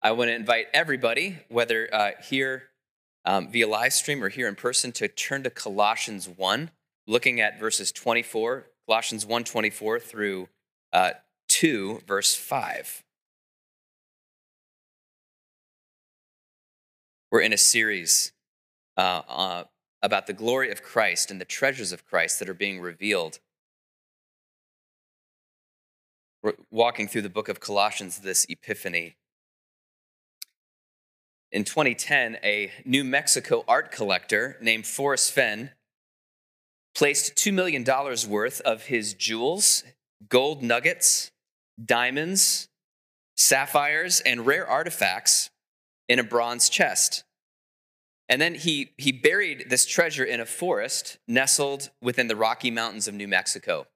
I want to invite everybody, whether uh, here um, via live stream or here in person, to turn to Colossians 1, looking at verses 24, Colossians 1 24 through uh, 2, verse 5. We're in a series uh, uh, about the glory of Christ and the treasures of Christ that are being revealed. We're walking through the book of Colossians this Epiphany. In 2010, a New Mexico art collector named Forrest Fenn placed $2 million worth of his jewels, gold nuggets, diamonds, sapphires, and rare artifacts in a bronze chest. And then he, he buried this treasure in a forest nestled within the Rocky Mountains of New Mexico.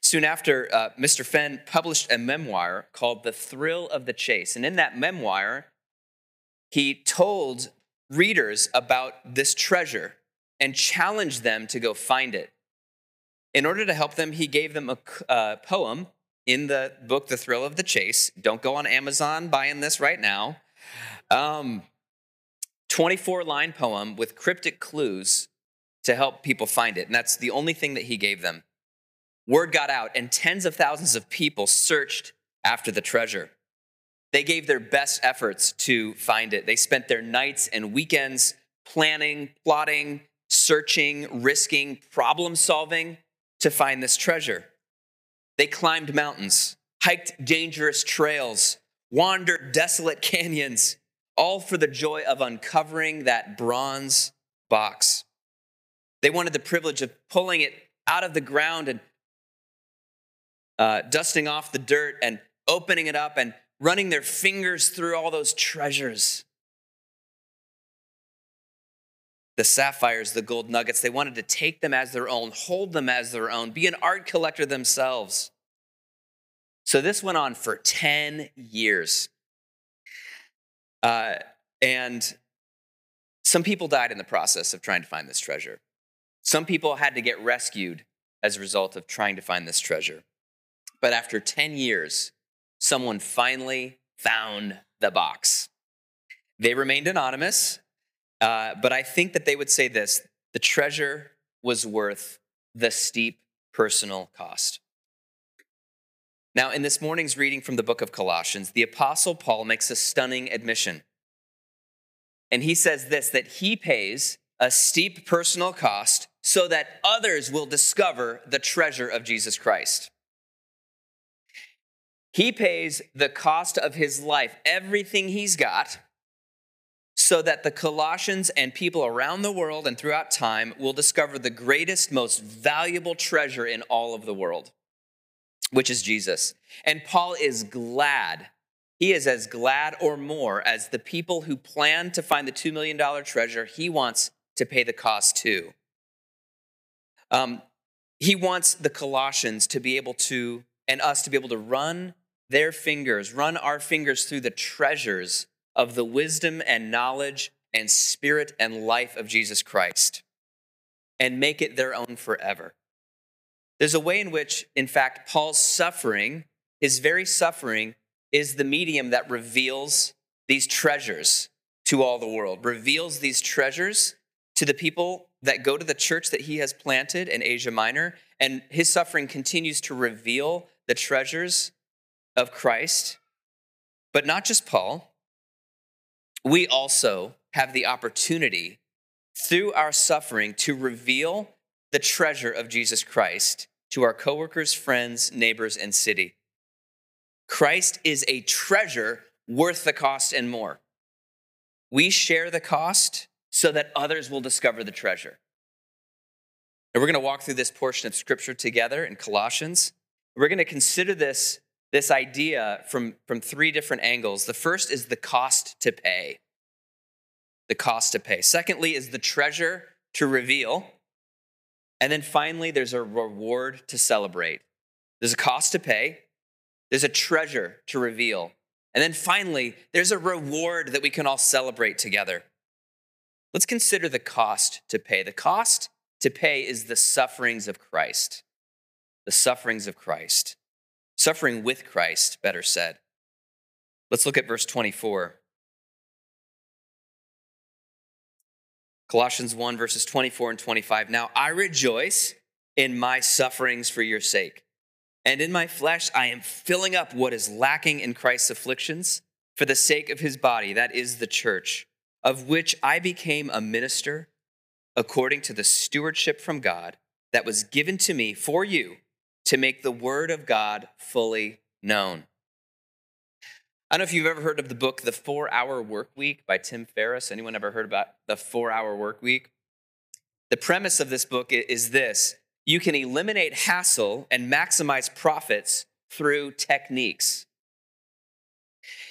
Soon after, uh, Mr. Fenn published a memoir called The Thrill of the Chase. And in that memoir, he told readers about this treasure and challenged them to go find it. In order to help them, he gave them a uh, poem in the book, The Thrill of the Chase. Don't go on Amazon buying this right now. Um, 24 line poem with cryptic clues to help people find it. And that's the only thing that he gave them. Word got out, and tens of thousands of people searched after the treasure. They gave their best efforts to find it. They spent their nights and weekends planning, plotting, searching, risking, problem solving to find this treasure. They climbed mountains, hiked dangerous trails, wandered desolate canyons, all for the joy of uncovering that bronze box. They wanted the privilege of pulling it out of the ground and uh, dusting off the dirt and opening it up and running their fingers through all those treasures. The sapphires, the gold nuggets, they wanted to take them as their own, hold them as their own, be an art collector themselves. So this went on for 10 years. Uh, and some people died in the process of trying to find this treasure. Some people had to get rescued as a result of trying to find this treasure. But after 10 years, someone finally found the box. They remained anonymous, uh, but I think that they would say this the treasure was worth the steep personal cost. Now, in this morning's reading from the book of Colossians, the Apostle Paul makes a stunning admission. And he says this that he pays a steep personal cost so that others will discover the treasure of Jesus Christ. He pays the cost of his life, everything he's got, so that the Colossians and people around the world and throughout time will discover the greatest, most valuable treasure in all of the world which is Jesus. And Paul is glad. He is as glad or more as the people who plan to find the $2 million treasure. He wants to pay the cost too. Um, he wants the Colossians to be able to, and us to be able to run their fingers, run our fingers through the treasures of the wisdom and knowledge and spirit and life of Jesus Christ and make it their own forever. There's a way in which, in fact, Paul's suffering, his very suffering, is the medium that reveals these treasures to all the world, reveals these treasures to the people that go to the church that he has planted in Asia Minor. And his suffering continues to reveal the treasures of Christ. But not just Paul, we also have the opportunity through our suffering to reveal the treasure of Jesus Christ to our coworkers, friends, neighbors, and city. Christ is a treasure worth the cost and more. We share the cost so that others will discover the treasure. And we're going to walk through this portion of scripture together in Colossians. We're going to consider this, this idea from, from three different angles. The first is the cost to pay. The cost to pay. Secondly, is the treasure to reveal. And then finally, there's a reward to celebrate. There's a cost to pay, there's a treasure to reveal. And then finally, there's a reward that we can all celebrate together. Let's consider the cost to pay. The cost to pay is the sufferings of Christ. The sufferings of Christ. Suffering with Christ, better said. Let's look at verse 24. Colossians 1, verses 24 and 25. Now I rejoice in my sufferings for your sake. And in my flesh, I am filling up what is lacking in Christ's afflictions for the sake of his body, that is the church, of which I became a minister according to the stewardship from God that was given to me for you to make the word of God fully known. I don't know if you've ever heard of the book The Four Hour Work Week by Tim Ferriss. Anyone ever heard about the Four Hour Work Week? The premise of this book is this you can eliminate hassle and maximize profits through techniques.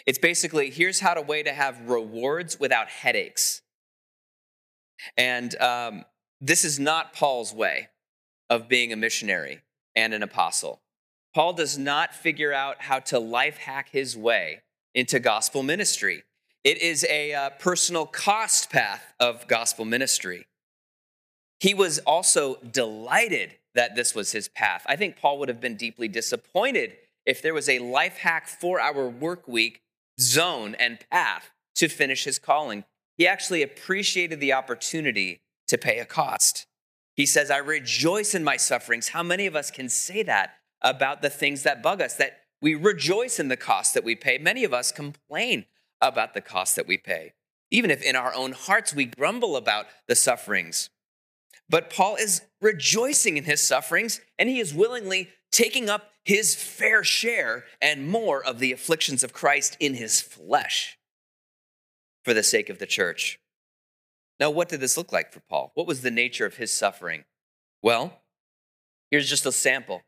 It's basically here's how to way to have rewards without headaches. And um, this is not Paul's way of being a missionary and an apostle. Paul does not figure out how to life hack his way into gospel ministry. It is a uh, personal cost path of gospel ministry. He was also delighted that this was his path. I think Paul would have been deeply disappointed if there was a life hack four hour work week zone and path to finish his calling. He actually appreciated the opportunity to pay a cost. He says, I rejoice in my sufferings. How many of us can say that about the things that bug us? That we rejoice in the cost that we pay. Many of us complain about the cost that we pay, even if in our own hearts we grumble about the sufferings. But Paul is rejoicing in his sufferings, and he is willingly taking up his fair share and more of the afflictions of Christ in his flesh for the sake of the church. Now, what did this look like for Paul? What was the nature of his suffering? Well, here's just a sample.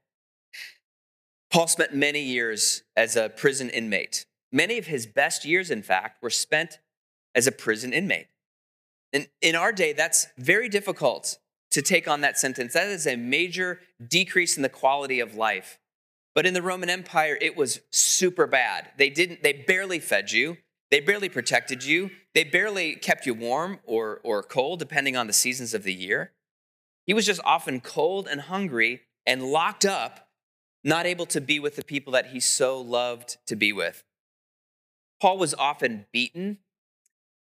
Paul spent many years as a prison inmate. Many of his best years, in fact, were spent as a prison inmate. And in our day, that's very difficult to take on that sentence. That is a major decrease in the quality of life. But in the Roman Empire, it was super bad. They didn't, they barely fed you, they barely protected you, they barely kept you warm or, or cold, depending on the seasons of the year. He was just often cold and hungry and locked up not able to be with the people that he so loved to be with. Paul was often beaten,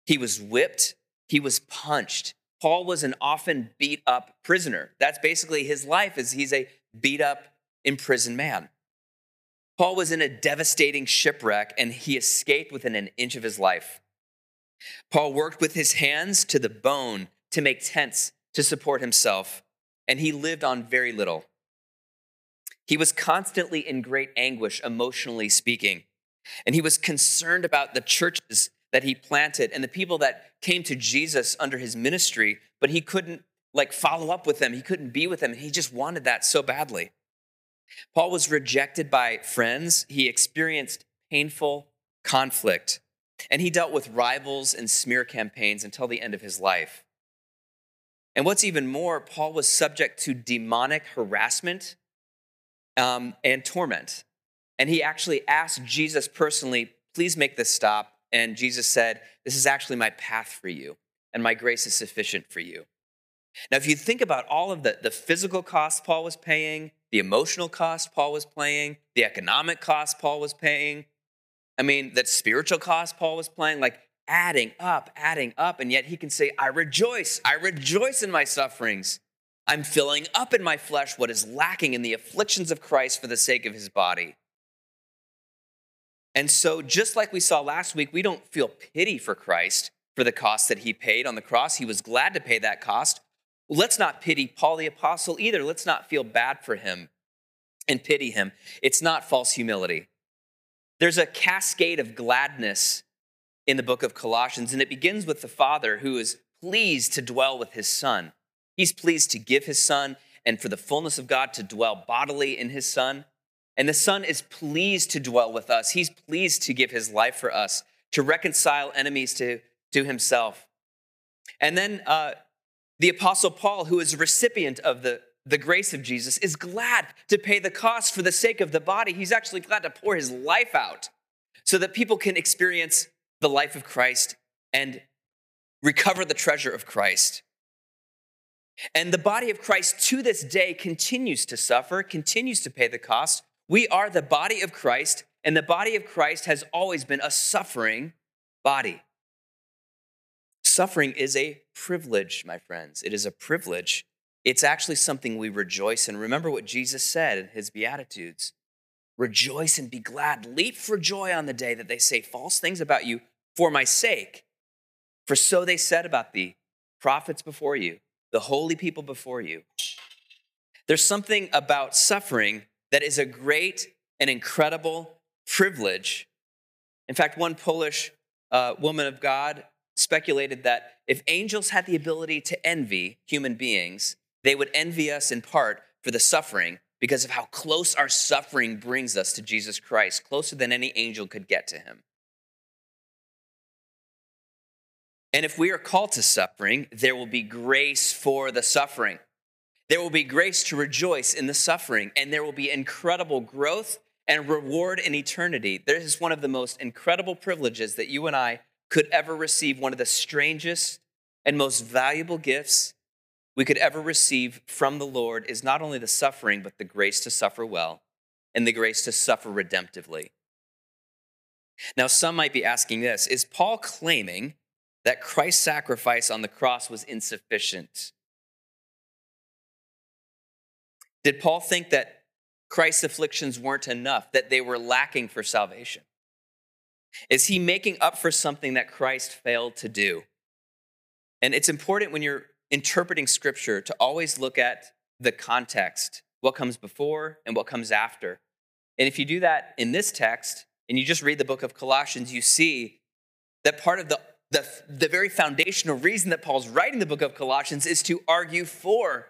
he was whipped, he was punched. Paul was an often beat up prisoner. That's basically his life is he's a beat up imprisoned man. Paul was in a devastating shipwreck and he escaped within an inch of his life. Paul worked with his hands to the bone to make tents to support himself, and he lived on very little. He was constantly in great anguish, emotionally speaking. And he was concerned about the churches that he planted and the people that came to Jesus under his ministry, but he couldn't like follow up with them. He couldn't be with them. And he just wanted that so badly. Paul was rejected by friends. He experienced painful conflict. And he dealt with rivals and smear campaigns until the end of his life. And what's even more, Paul was subject to demonic harassment um, and torment. And he actually asked Jesus personally, please make this stop. And Jesus said, This is actually my path for you, and my grace is sufficient for you. Now, if you think about all of the, the physical costs Paul was paying, the emotional cost Paul was paying, the economic cost Paul was paying, I mean, that spiritual cost Paul was paying, like adding up, adding up, and yet he can say, I rejoice, I rejoice in my sufferings I'm filling up in my flesh what is lacking in the afflictions of Christ for the sake of his body. And so, just like we saw last week, we don't feel pity for Christ for the cost that he paid on the cross. He was glad to pay that cost. Let's not pity Paul the Apostle either. Let's not feel bad for him and pity him. It's not false humility. There's a cascade of gladness in the book of Colossians, and it begins with the Father who is pleased to dwell with his Son. He's pleased to give his son and for the fullness of God to dwell bodily in his son. And the son is pleased to dwell with us. He's pleased to give his life for us, to reconcile enemies to, to himself. And then uh, the apostle Paul, who is a recipient of the, the grace of Jesus, is glad to pay the cost for the sake of the body. He's actually glad to pour his life out so that people can experience the life of Christ and recover the treasure of Christ. And the body of Christ to this day continues to suffer, continues to pay the cost. We are the body of Christ, And the body of Christ has always been a suffering body. Suffering is a privilege, my friends. It is a privilege. It's actually something we rejoice in. Remember what Jesus said in his Beatitudes Rejoice and be glad. Leap for joy on the day that they say false things about you for my sake. For so they said about the prophets before you, the holy people before you. There's something about suffering that is a great and incredible privilege. In fact, one Polish uh, woman of God speculated that if angels had the ability to envy human beings, they would envy us in part for the suffering because of how close our suffering brings us to Jesus Christ, closer than any angel could get to him. And if we are called to suffering, there will be grace for the suffering. There will be grace to rejoice in the suffering, and there will be incredible growth and reward in eternity. This is one of the most incredible privileges that you and I could ever receive, one of the strangest and most valuable gifts we could ever receive from the Lord is not only the suffering, but the grace to suffer well and the grace to suffer redemptively. Now, some might be asking this Is Paul claiming that Christ's sacrifice on the cross was insufficient? Did Paul think that Christ's afflictions weren't enough, that they were lacking for salvation? Is he making up for something that Christ failed to do? And it's important when you're interpreting scripture to always look at the context, what comes before and what comes after. And if you do that in this text, and you just read the book of Colossians, you see that part of the, the, the very foundational reason that Paul's writing the book of Colossians is to argue for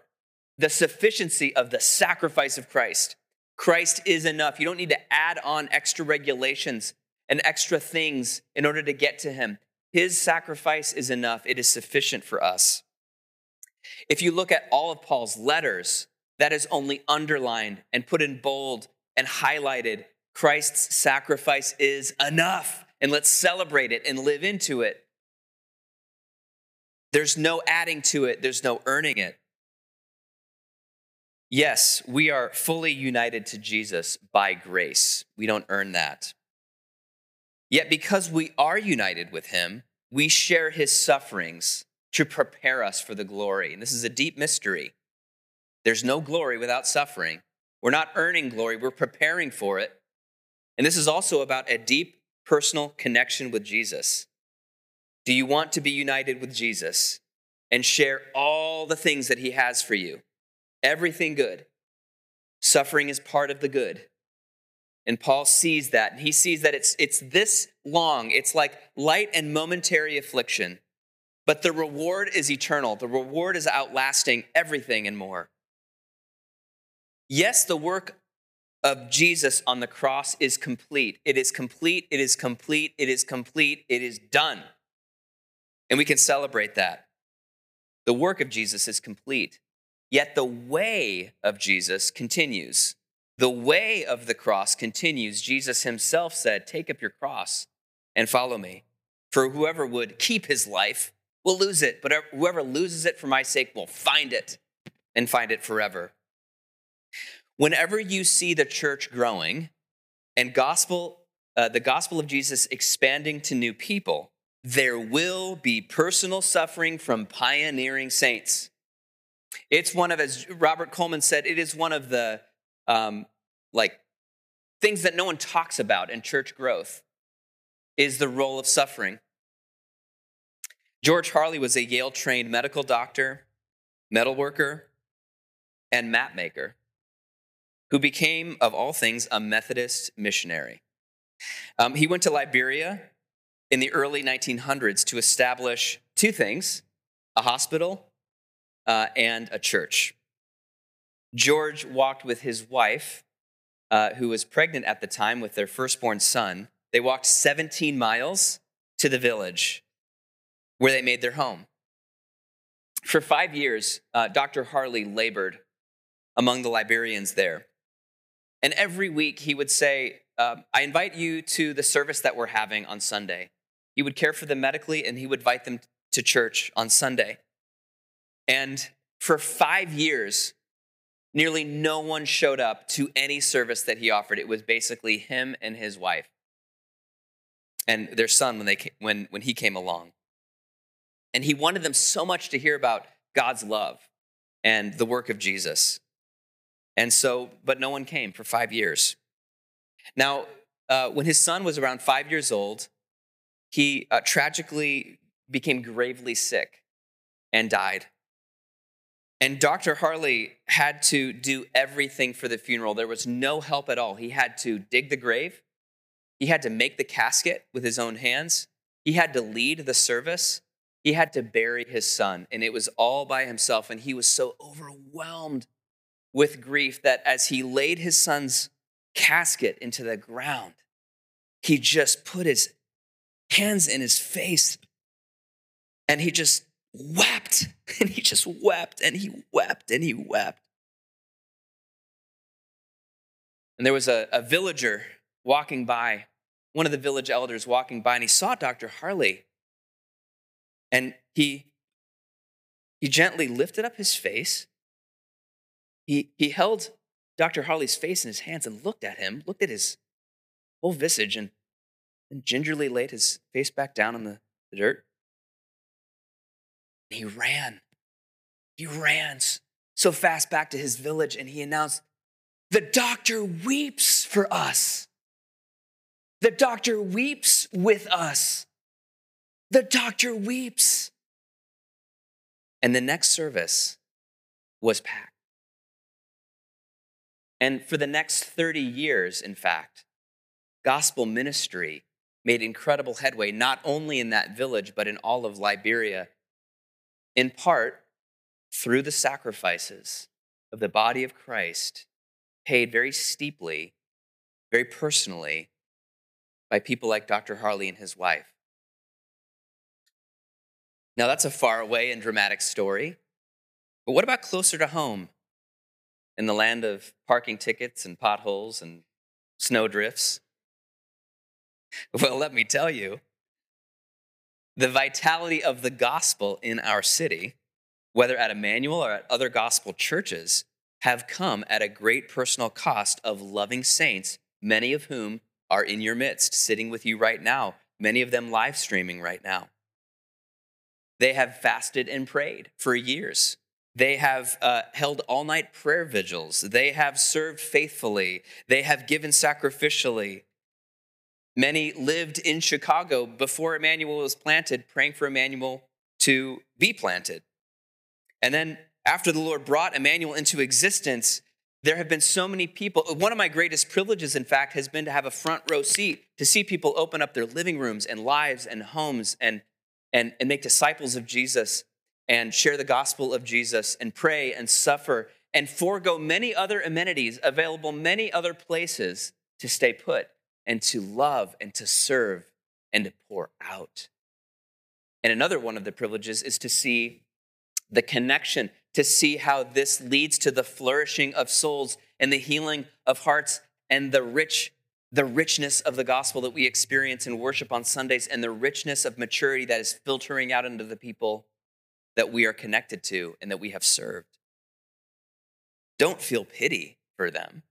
the sufficiency of the sacrifice of Christ. Christ is enough. You don't need to add on extra regulations and extra things in order to get to him. His sacrifice is enough, it is sufficient for us. If you look at all of Paul's letters, that is only underlined and put in bold and highlighted. Christ's sacrifice is enough, and let's celebrate it and live into it. There's no adding to it, there's no earning it. Yes, we are fully united to Jesus by grace. We don't earn that. Yet, because we are united with him, we share his sufferings to prepare us for the glory. And this is a deep mystery. There's no glory without suffering. We're not earning glory, we're preparing for it. And this is also about a deep personal connection with Jesus. Do you want to be united with Jesus and share all the things that he has for you? Everything good. Suffering is part of the good. And Paul sees that. He sees that it's, it's this long. It's like light and momentary affliction but the reward is eternal. The reward is outlasting everything and more. Yes, the work of Jesus on the cross is complete. It is complete, it is complete, it is complete, it is done. And we can celebrate that. The work of Jesus is complete. Yet the way of Jesus continues. The way of the cross continues. Jesus himself said, Take up your cross and follow me. For whoever would keep his life will lose it, but whoever loses it for my sake will find it and find it forever. Whenever you see the church growing and gospel, uh, the gospel of Jesus expanding to new people, there will be personal suffering from pioneering saints. It's one of, as Robert Coleman said, it is one of the um, like things that no one talks about in church growth is the role of suffering. George Harley was a Yale trained medical doctor, metal worker, and map maker who became, of all things, a Methodist missionary. Um, he went to Liberia in the early 1900s to establish two things a hospital uh, and a church. George walked with his wife, uh, who was pregnant at the time with their firstborn son. They walked 17 miles to the village where they made their home. For five years, uh, Dr. Harley labored among the Liberians there. And every week he would say, uh, I invite you to the service that we're having on Sunday. He would care for them medically and he would invite them to church on Sunday. And for five years, nearly no one showed up to any service that he offered. It was basically him and his wife and their son when, they, when, when he came along. And he wanted them so much to hear about God's love and the work of Jesus. And so, but no one came for five years. Now, uh, when his son was around five years old, he uh, tragically became gravely sick and died. And Dr. Harley had to do everything for the funeral. There was no help at all. He had to dig the grave, he had to make the casket with his own hands, he had to lead the service, he had to bury his son. And it was all by himself. And he was so overwhelmed with grief that as he laid his son's casket into the ground, he just put his hands in his face and he just wept and he just wept and he wept and he wept. And there was a, a villager walking by, one of the village elders walking by, and he saw Dr. Harley. And he, he gently lifted up his face. He, he held Dr. Harley's face in his hands and looked at him, looked at his whole visage, and, and gingerly laid his face back down on the, the dirt. He ran. He ran so fast back to his village and he announced, The doctor weeps for us. The doctor weeps with us. The doctor weeps. And the next service was packed. And for the next 30 years, in fact, gospel ministry made incredible headway, not only in that village, but in all of Liberia in part through the sacrifices of the body of Christ, paid very steeply, very personally, by people like Dr. Harley and his wife. Now, that's a far away and dramatic story. But what about closer to home in the land of parking tickets and potholes and snowdrifts? Well, let me tell you, the vitality of the gospel in our city, whether at Immanuel or at other gospel churches, have come at a great personal cost of loving saints, many of whom are in your midst, sitting with you right now, many of them live streaming right now. They have fasted and prayed for years. They have uh, held all night prayer vigils. They have served faithfully. They have given sacrificially. Many lived in Chicago before Immanuel was planted, praying for Immanuel to be planted. And then after the Lord brought Immanuel into existence, there have been so many people. One of my greatest privileges, in fact, has been to have a front row seat to see people open up their living rooms and lives and homes and, and, and make disciples of Jesus and share the gospel of Jesus and pray and suffer and forego many other amenities available many other places to stay put and to love and to serve and to pour out. And another one of the privileges is to see the connection, to see how this leads to the flourishing of souls and the healing of hearts and the rich the richness of the gospel that we experience in worship on Sundays and the richness of maturity that is filtering out into the people that we are connected to and that we have served. Don't feel pity for them.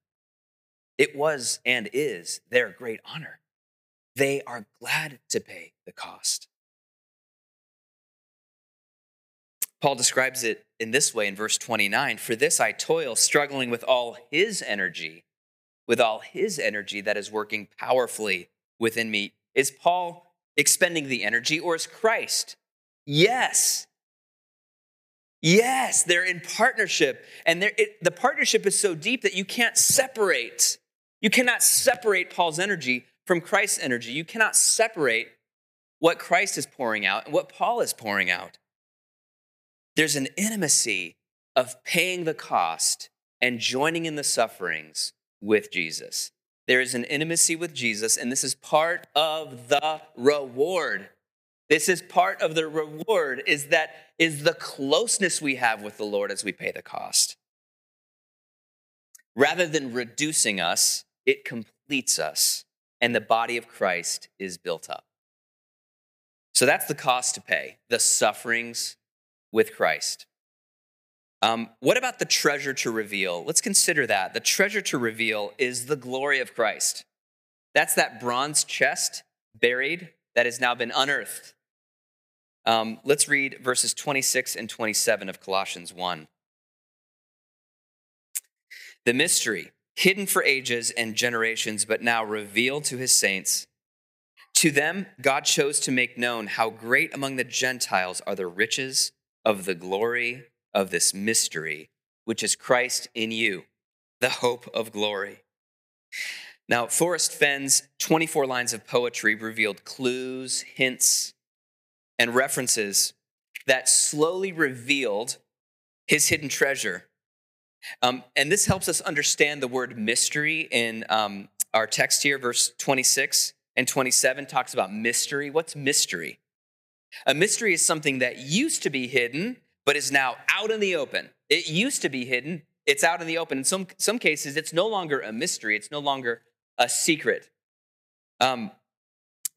It was and is their great honor. They are glad to pay the cost. Paul describes it in this way in verse 29 For this I toil, struggling with all his energy, with all his energy that is working powerfully within me. Is Paul expending the energy or is Christ? Yes. Yes, they're in partnership. And it, the partnership is so deep that you can't separate you cannot separate Paul's energy from Christ's energy. You cannot separate what Christ is pouring out and what Paul is pouring out. There's an intimacy of paying the cost and joining in the sufferings with Jesus. There is an intimacy with Jesus, and this is part of the reward. This is part of the reward is that is the closeness we have with the Lord as we pay the cost. Rather than reducing us it completes us, and the body of Christ is built up. So that's the cost to pay the sufferings with Christ. Um, what about the treasure to reveal? Let's consider that. The treasure to reveal is the glory of Christ. That's that bronze chest buried that has now been unearthed. Um, let's read verses 26 and 27 of Colossians 1. The mystery, hidden for ages and generations, but now revealed to his saints. To them, God chose to make known how great among the Gentiles are the riches of the glory of this mystery, which is Christ in you, the hope of glory. Now, Forrest Fenn's 24 lines of poetry revealed clues, hints, and references that slowly revealed his hidden treasure. Um, and this helps us understand the word mystery in um, our text here, verse 26 and 27 talks about mystery. What's mystery? A mystery is something that used to be hidden but is now out in the open. It used to be hidden, it's out in the open. In some, some cases, it's no longer a mystery, it's no longer a secret. Um,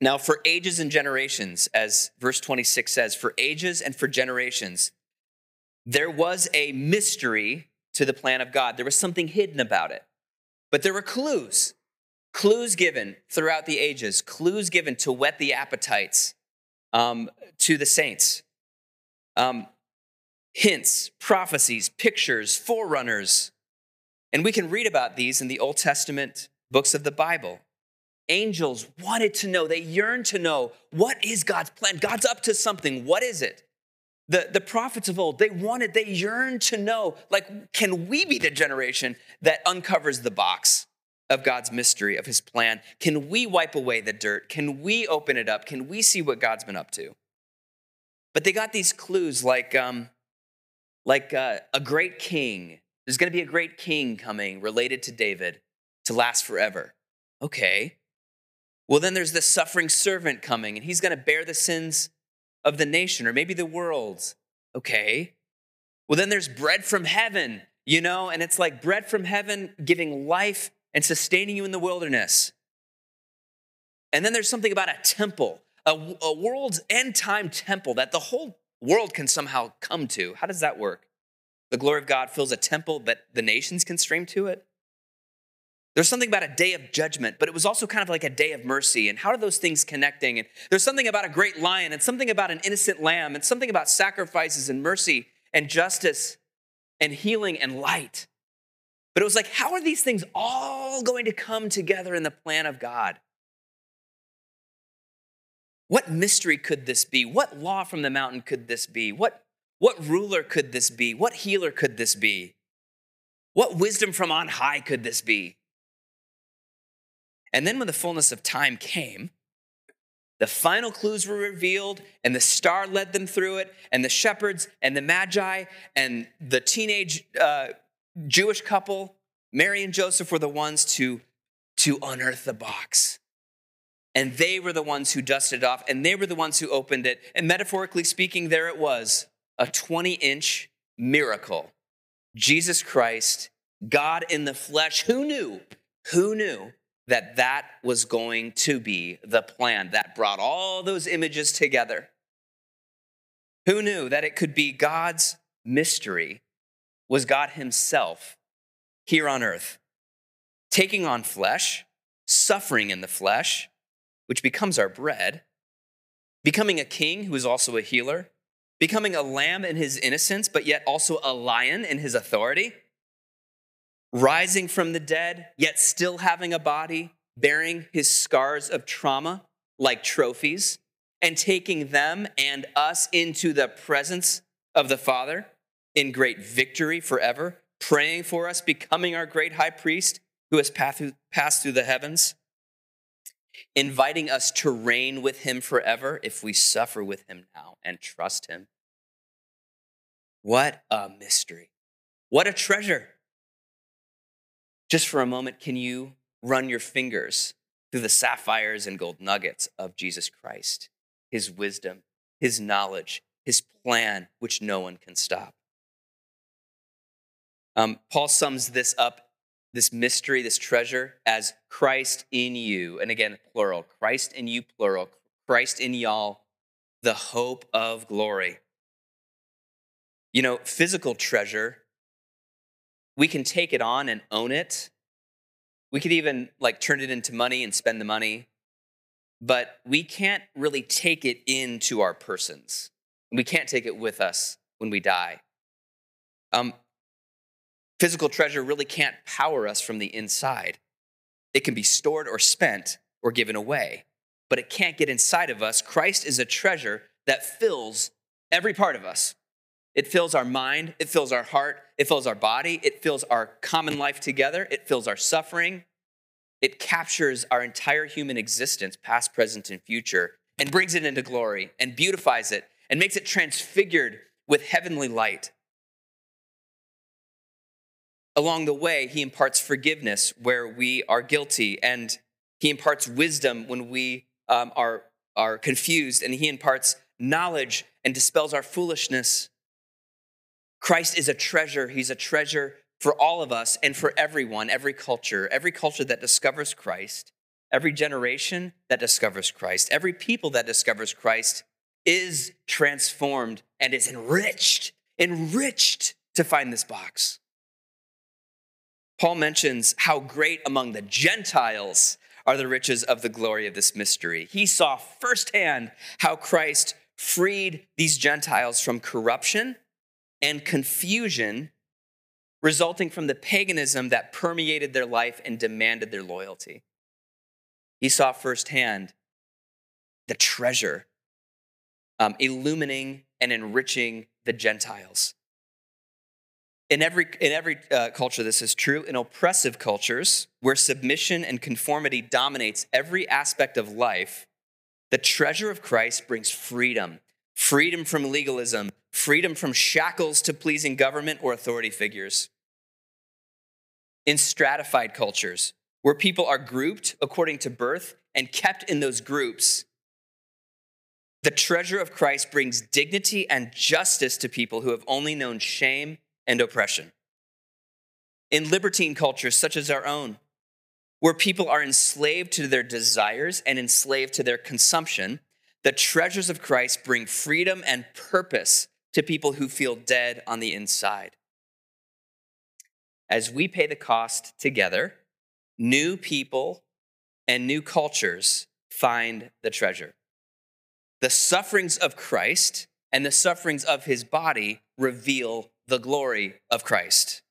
now, for ages and generations, as verse 26 says, for ages and for generations, there was a mystery to the plan of God. There was something hidden about it. But there were clues, clues given throughout the ages, clues given to whet the appetites um, to the saints. Um, hints, prophecies, pictures, forerunners. And we can read about these in the Old Testament books of the Bible. Angels wanted to know, they yearned to know what is God's plan? God's up to something. What is it? The, the prophets of old, they wanted, they yearned to know, like, can we be the generation that uncovers the box of God's mystery, of his plan? Can we wipe away the dirt? Can we open it up? Can we see what God's been up to? But they got these clues like, um, like uh, a great king. There's going to be a great king coming related to David to last forever. Okay. Well, then there's the suffering servant coming, and he's going to bear the sins of the nation or maybe the world. Okay. Well, then there's bread from heaven, you know, and it's like bread from heaven giving life and sustaining you in the wilderness. And then there's something about a temple, a, a world's end time temple that the whole world can somehow come to. How does that work? The glory of God fills a temple, that the nations can stream to it. There's something about a day of judgment, but it was also kind of like a day of mercy. And how are those things connecting? And there's something about a great lion, and something about an innocent lamb, and something about sacrifices and mercy and justice and healing and light. But it was like, how are these things all going to come together in the plan of God? What mystery could this be? What law from the mountain could this be? What, what ruler could this be? What healer could this be? What wisdom from on high could this be? And then when the fullness of time came, the final clues were revealed, and the star led them through it, and the shepherds and the magi and the teenage uh, Jewish couple, Mary and Joseph, were the ones to, to unearth the box. And they were the ones who dusted it off, and they were the ones who opened it. And metaphorically speaking, there it was a 20 inch miracle. Jesus Christ, God in the flesh. Who knew? Who knew that that was going to be the plan that brought all those images together? Who knew that it could be God's mystery was God Himself here on earth, taking on flesh, suffering in the flesh, which becomes our bread, becoming a king who is also a healer, becoming a lamb in his innocence, but yet also a lion in his authority, rising from the dead, yet still having a body, bearing his scars of trauma like trophies, and taking them and us into the presence of the Father in great victory forever, praying for us, becoming our great high priest who has passed through the heavens inviting us to reign with him forever if we suffer with him now and trust him. What a mystery. What a treasure. Just for a moment, can you run your fingers through the sapphires and gold nuggets of Jesus Christ, his wisdom, his knowledge, his plan, which no one can stop? Um, Paul sums this up this mystery, this treasure, as Christ in you. And again, plural Christ in you, plural. Christ in y'all, the hope of glory. You know, physical treasure, we can take it on and own it. We could even like turn it into money and spend the money, but we can't really take it into our persons. We can't take it with us when we die. Um, physical treasure really can't power us from the inside. It can be stored or spent or given away, but it can't get inside of us. Christ is a treasure that fills every part of us. It fills our mind, it fills our heart, it fills our body, it fills our common life together, it fills our suffering. It captures our entire human existence, past, present, and future, and brings it into glory and beautifies it and makes it transfigured with heavenly light. Along the way, he imparts forgiveness where we are guilty, and he imparts wisdom when we um, are, are confused, and he imparts knowledge and dispels our foolishness. Christ is a treasure. He's a treasure for all of us and for everyone, every culture, every culture that discovers Christ, every generation that discovers Christ, every people that discovers Christ is transformed and is enriched, enriched to find this box. Paul mentions how great among the Gentiles are the riches of the glory of this mystery. He saw firsthand how Christ freed these Gentiles from corruption and confusion resulting from the paganism that permeated their life and demanded their loyalty. He saw firsthand the treasure um, illumining and enriching the Gentiles. In every, in every uh, culture, this is true. In oppressive cultures, where submission and conformity dominates every aspect of life, the treasure of Christ brings freedom freedom from legalism, freedom from shackles to pleasing government or authority figures. In stratified cultures, where people are grouped according to birth and kept in those groups, the treasure of Christ brings dignity and justice to people who have only known shame and oppression. In libertine cultures such as our own, where people are enslaved to their desires and enslaved to their consumption, the treasures of Christ bring freedom and purpose to people who feel dead on the inside. As we pay the cost together, new people and new cultures find the treasure. The sufferings of Christ and the sufferings of his body reveal the glory of Christ.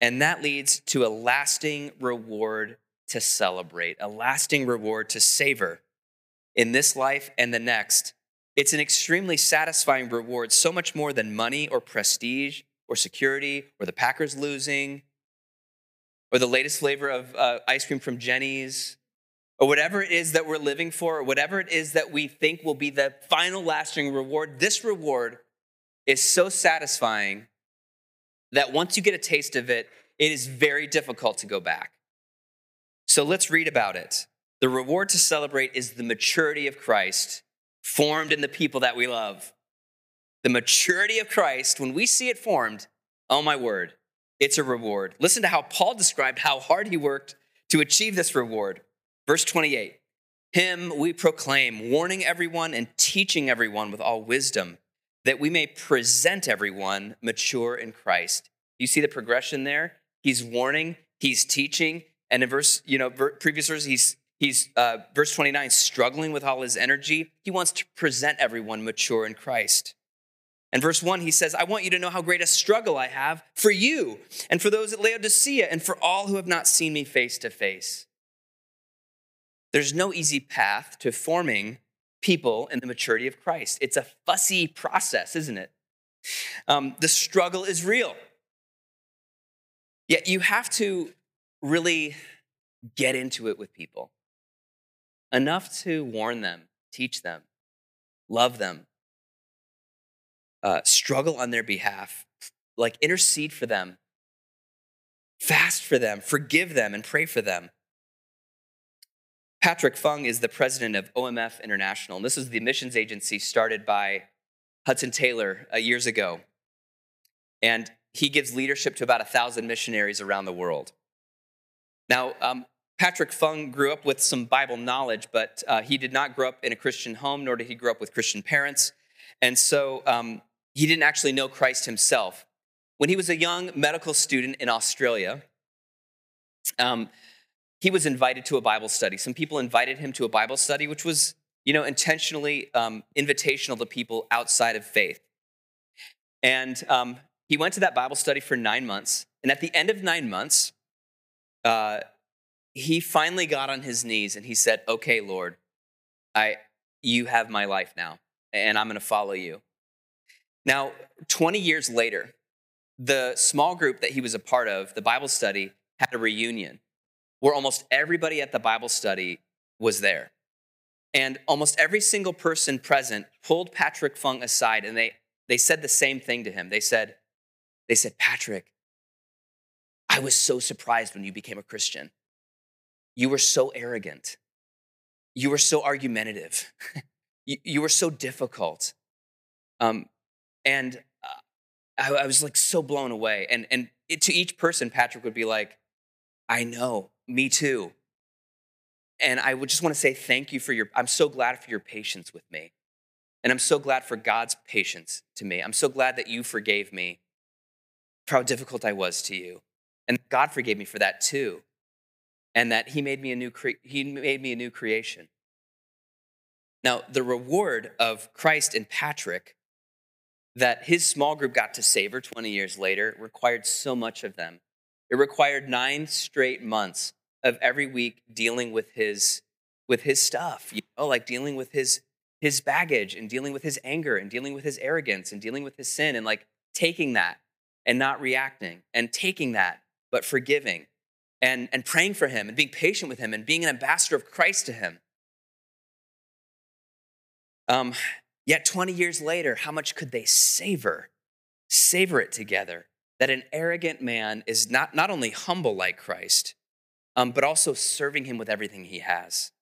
And that leads to a lasting reward to celebrate, a lasting reward to savor in this life and the next. It's an extremely satisfying reward, so much more than money or prestige or security or the Packers losing or the latest flavor of uh, ice cream from Jeni's or whatever it is that we're living for, or whatever it is that we think will be the final lasting reward, this reward is so satisfying that once you get a taste of it, it is very difficult to go back. So let's read about it. The reward to celebrate is the maturity of Christ formed in the people that we love. The maturity of Christ, when we see it formed, oh my word, it's a reward. Listen to how Paul described how hard he worked to achieve this reward. Verse 28 Him we proclaim, warning everyone and teaching everyone with all wisdom, that we may present everyone mature in Christ. You see the progression there? He's warning, he's teaching, and in verse, you know, previous verse, he's he's uh, verse 29, struggling with all his energy. He wants to present everyone mature in Christ. And verse 1, he says, I want you to know how great a struggle I have for you and for those at Laodicea and for all who have not seen me face to face. There's no easy path to forming people in the maturity of Christ. It's a fussy process, isn't it? Um, the struggle is real. Yet you have to really get into it with people enough to warn them, teach them, love them, uh, struggle on their behalf, like intercede for them, fast for them, forgive them, and pray for them. Patrick Fung is the president of OMF International, and this is the missions agency started by Hudson Taylor uh, years ago. And he gives leadership to about a thousand missionaries around the world. Now, um, Patrick Fung grew up with some Bible knowledge, but uh, he did not grow up in a Christian home, nor did he grow up with Christian parents. And so um, he didn't actually know Christ himself. When he was a young medical student in Australia, um, he was invited to a Bible study. Some people invited him to a Bible study, which was, you know, intentionally um, invitational to people outside of faith. And um, he went to that Bible study for nine months. And at the end of nine months, uh, he finally got on his knees and he said, "Okay, Lord, I, you have my life now, and I'm going to follow you." Now, 20 years later, the small group that he was a part of, the Bible study, had a reunion where almost everybody at the Bible study was there. And almost every single person present pulled Patrick Fung aside and they, they said the same thing to him. They said, they said, Patrick, I was so surprised when you became a Christian. You were so arrogant. You were so argumentative. you, you, were so difficult. Um, and uh, I, I, was like so blown away. And, and it, to each person, Patrick would be like, I know, me too. And I would just want to say thank you for your, I'm so glad for your patience with me. And I'm so glad for God's patience to me. I'm so glad that you forgave me for how difficult I was to you. And God forgave me for that too. And that he made me a new, cre- he made me a new creation. Now, the reward of Christ and Patrick that his small group got to savor 20 years later required so much of them. It required nine straight months of every week dealing with his with his stuff, you know, like dealing with his his baggage and dealing with his anger and dealing with his arrogance and dealing with his sin and like taking that and not reacting and taking that but forgiving and and praying for him and being patient with him and being an ambassador of Christ to him. Um, yet 20 years later, how much could they savor? Savor it together. That an arrogant man is not, not only humble like Christ, um, but also serving him with everything he has.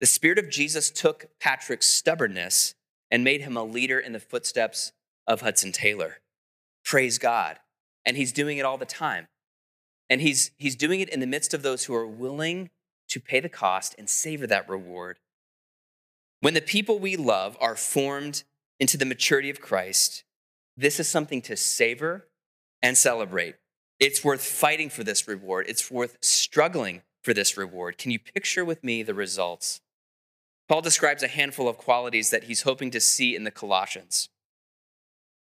The Spirit of Jesus took Patrick's stubbornness and made him a leader in the footsteps of Hudson Taylor. Praise God. And he's doing it all the time. And he's, he's doing it in the midst of those who are willing to pay the cost and savor that reward. When the people we love are formed into the maturity of Christ, this is something to savor and celebrate. It's worth fighting for this reward. It's worth struggling for this reward. Can you picture with me the results? Paul describes a handful of qualities that he's hoping to see in the Colossians.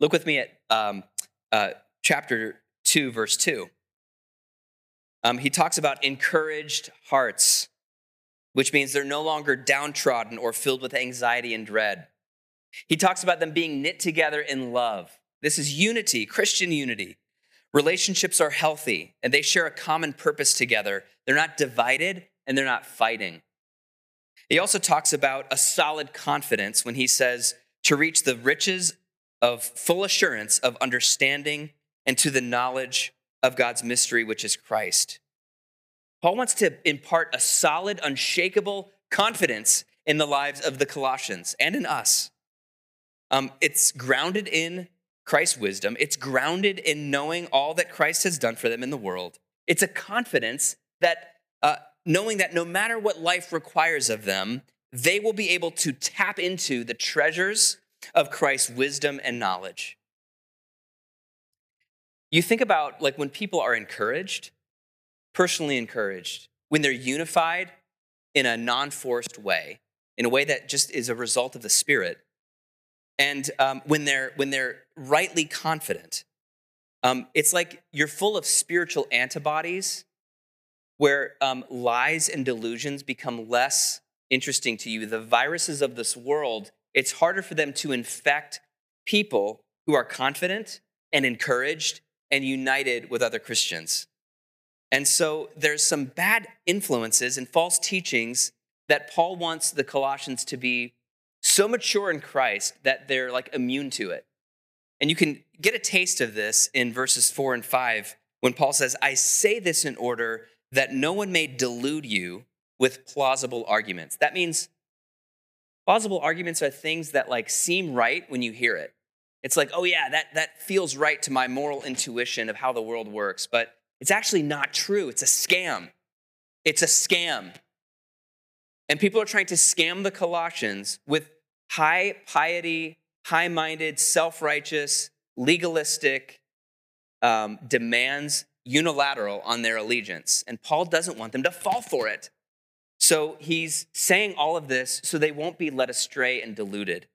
Look with me at um, uh, chapter 2, verse 2. Um, he talks about encouraged hearts, which means they're no longer downtrodden or filled with anxiety and dread. He talks about them being knit together in love. This is unity, Christian unity. Relationships are healthy and they share a common purpose together. They're not divided and they're not fighting. He also talks about a solid confidence when he says to reach the riches of full assurance of understanding and to the knowledge of God's mystery, which is Christ. Paul wants to impart a solid, unshakable confidence in the lives of the Colossians and in us. Um, it's grounded in Christ's wisdom. It's grounded in knowing all that Christ has done for them in the world. It's a confidence that, uh, knowing that no matter what life requires of them, they will be able to tap into the treasures of Christ's wisdom and knowledge. You think about like when people are encouraged, personally encouraged, when they're unified in a non forced way, in a way that just is a result of the Spirit, and um, when they're when they're rightly confident, um, it's like you're full of spiritual antibodies, where um, lies and delusions become less interesting to you. The viruses of this world, it's harder for them to infect people who are confident and encouraged and united with other Christians. And so there's some bad influences and false teachings that Paul wants the Colossians to be so mature in Christ that they're like immune to it. And you can get a taste of this in verses four and five when Paul says, I say this in order that no one may delude you with plausible arguments. That means plausible arguments are things that like seem right when you hear it. It's like, oh yeah, that, that feels right to my moral intuition of how the world works, but it's actually not true. It's a scam. It's a scam. And people are trying to scam the Colossians with high piety high minded, self righteous, legalistic um, demands unilateral on their allegiance. And Paul doesn't want them to fall for it. So he's saying all of this so they won't be led astray and deluded.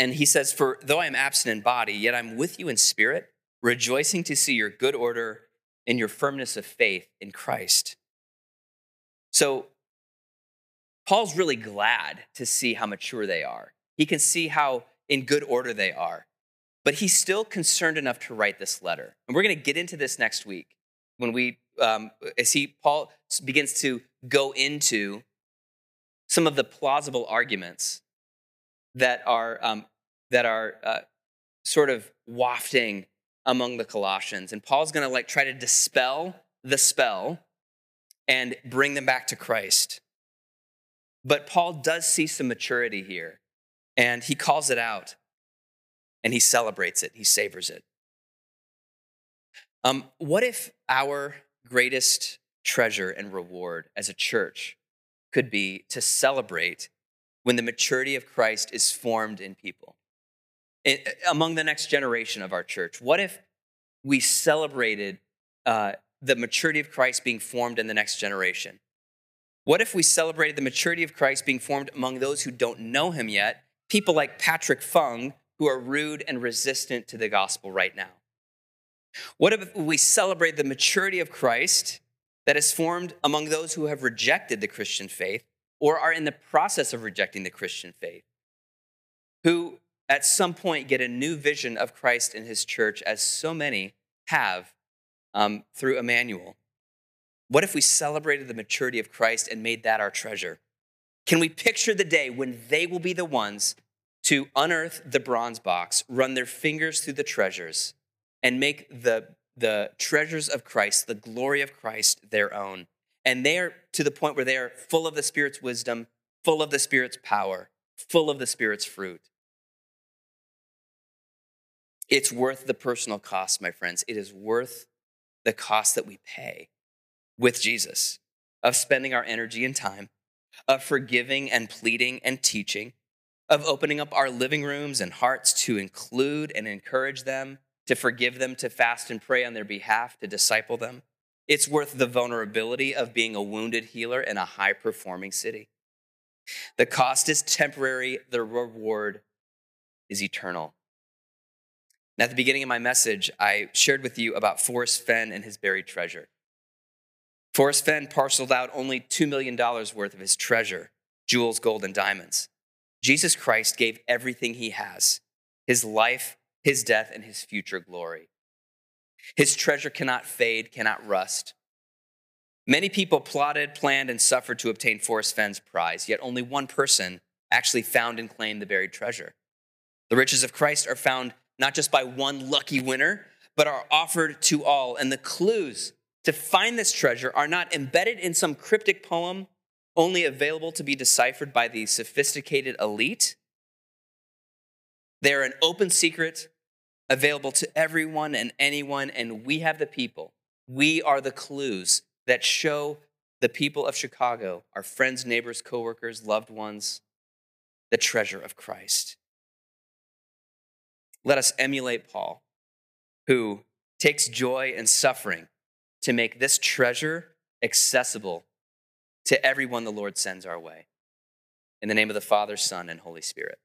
And he says, For though I am absent in body, yet I'm with you in spirit, rejoicing to see your good order and your firmness of faith in Christ. So Paul's really glad to see how mature they are. He can see how in good order they are. But he's still concerned enough to write this letter. And we're going to get into this next week when we, um, as he, Paul begins to go into some of the plausible arguments that are, um, that are uh, sort of wafting among the Colossians. And Paul's going to like try to dispel the spell and bring them back to Christ. But Paul does see some maturity here, and he calls it out and he celebrates it, he savors it. Um, what if our greatest treasure and reward as a church could be to celebrate when the maturity of Christ is formed in people? Among the next generation of our church, what if we celebrated uh, the maturity of Christ being formed in the next generation? What if we celebrated the maturity of Christ being formed among those who don't know him yet? People like Patrick Fung, who are rude and resistant to the gospel right now? What if we celebrate the maturity of Christ that is formed among those who have rejected the Christian faith or are in the process of rejecting the Christian faith, who at some point get a new vision of Christ and his church, as so many have um, through Immanuel? What if we celebrated the maturity of Christ and made that our treasure? Can we picture the day when they will be the ones to unearth the bronze box, run their fingers through the treasures, and make the, the treasures of Christ, the glory of Christ, their own. And they are to the point where they are full of the Spirit's wisdom, full of the Spirit's power, full of the Spirit's fruit. It's worth the personal cost, my friends. It is worth the cost that we pay with Jesus of spending our energy and time, of forgiving and pleading and teaching, of opening up our living rooms and hearts to include and encourage them, to forgive them, to fast and pray on their behalf, to disciple them. It's worth the vulnerability of being a wounded healer in a high performing city. The cost is temporary, the reward is eternal. And at the beginning of my message, I shared with you about Forrest Fenn and his buried treasure. Forrest Fenn parceled out only $2 million worth of his treasure jewels, gold, and diamonds. Jesus Christ gave everything he has his life, his death, and his future glory. His treasure cannot fade, cannot rust. Many people plotted, planned, and suffered to obtain Forrest Fenn's prize, yet only one person actually found and claimed the buried treasure. The riches of Christ are found not just by one lucky winner, but are offered to all. And the clues to find this treasure are not embedded in some cryptic poem only available to be deciphered by the sophisticated elite. They're an open secret available to everyone and anyone, and we have the people. We are the clues that show the people of Chicago, our friends, neighbors, coworkers, loved ones, the treasure of Christ. Let us emulate Paul, who takes joy in suffering to make this treasure accessible to everyone the Lord sends our way. In the name of the Father, Son, and Holy Spirit.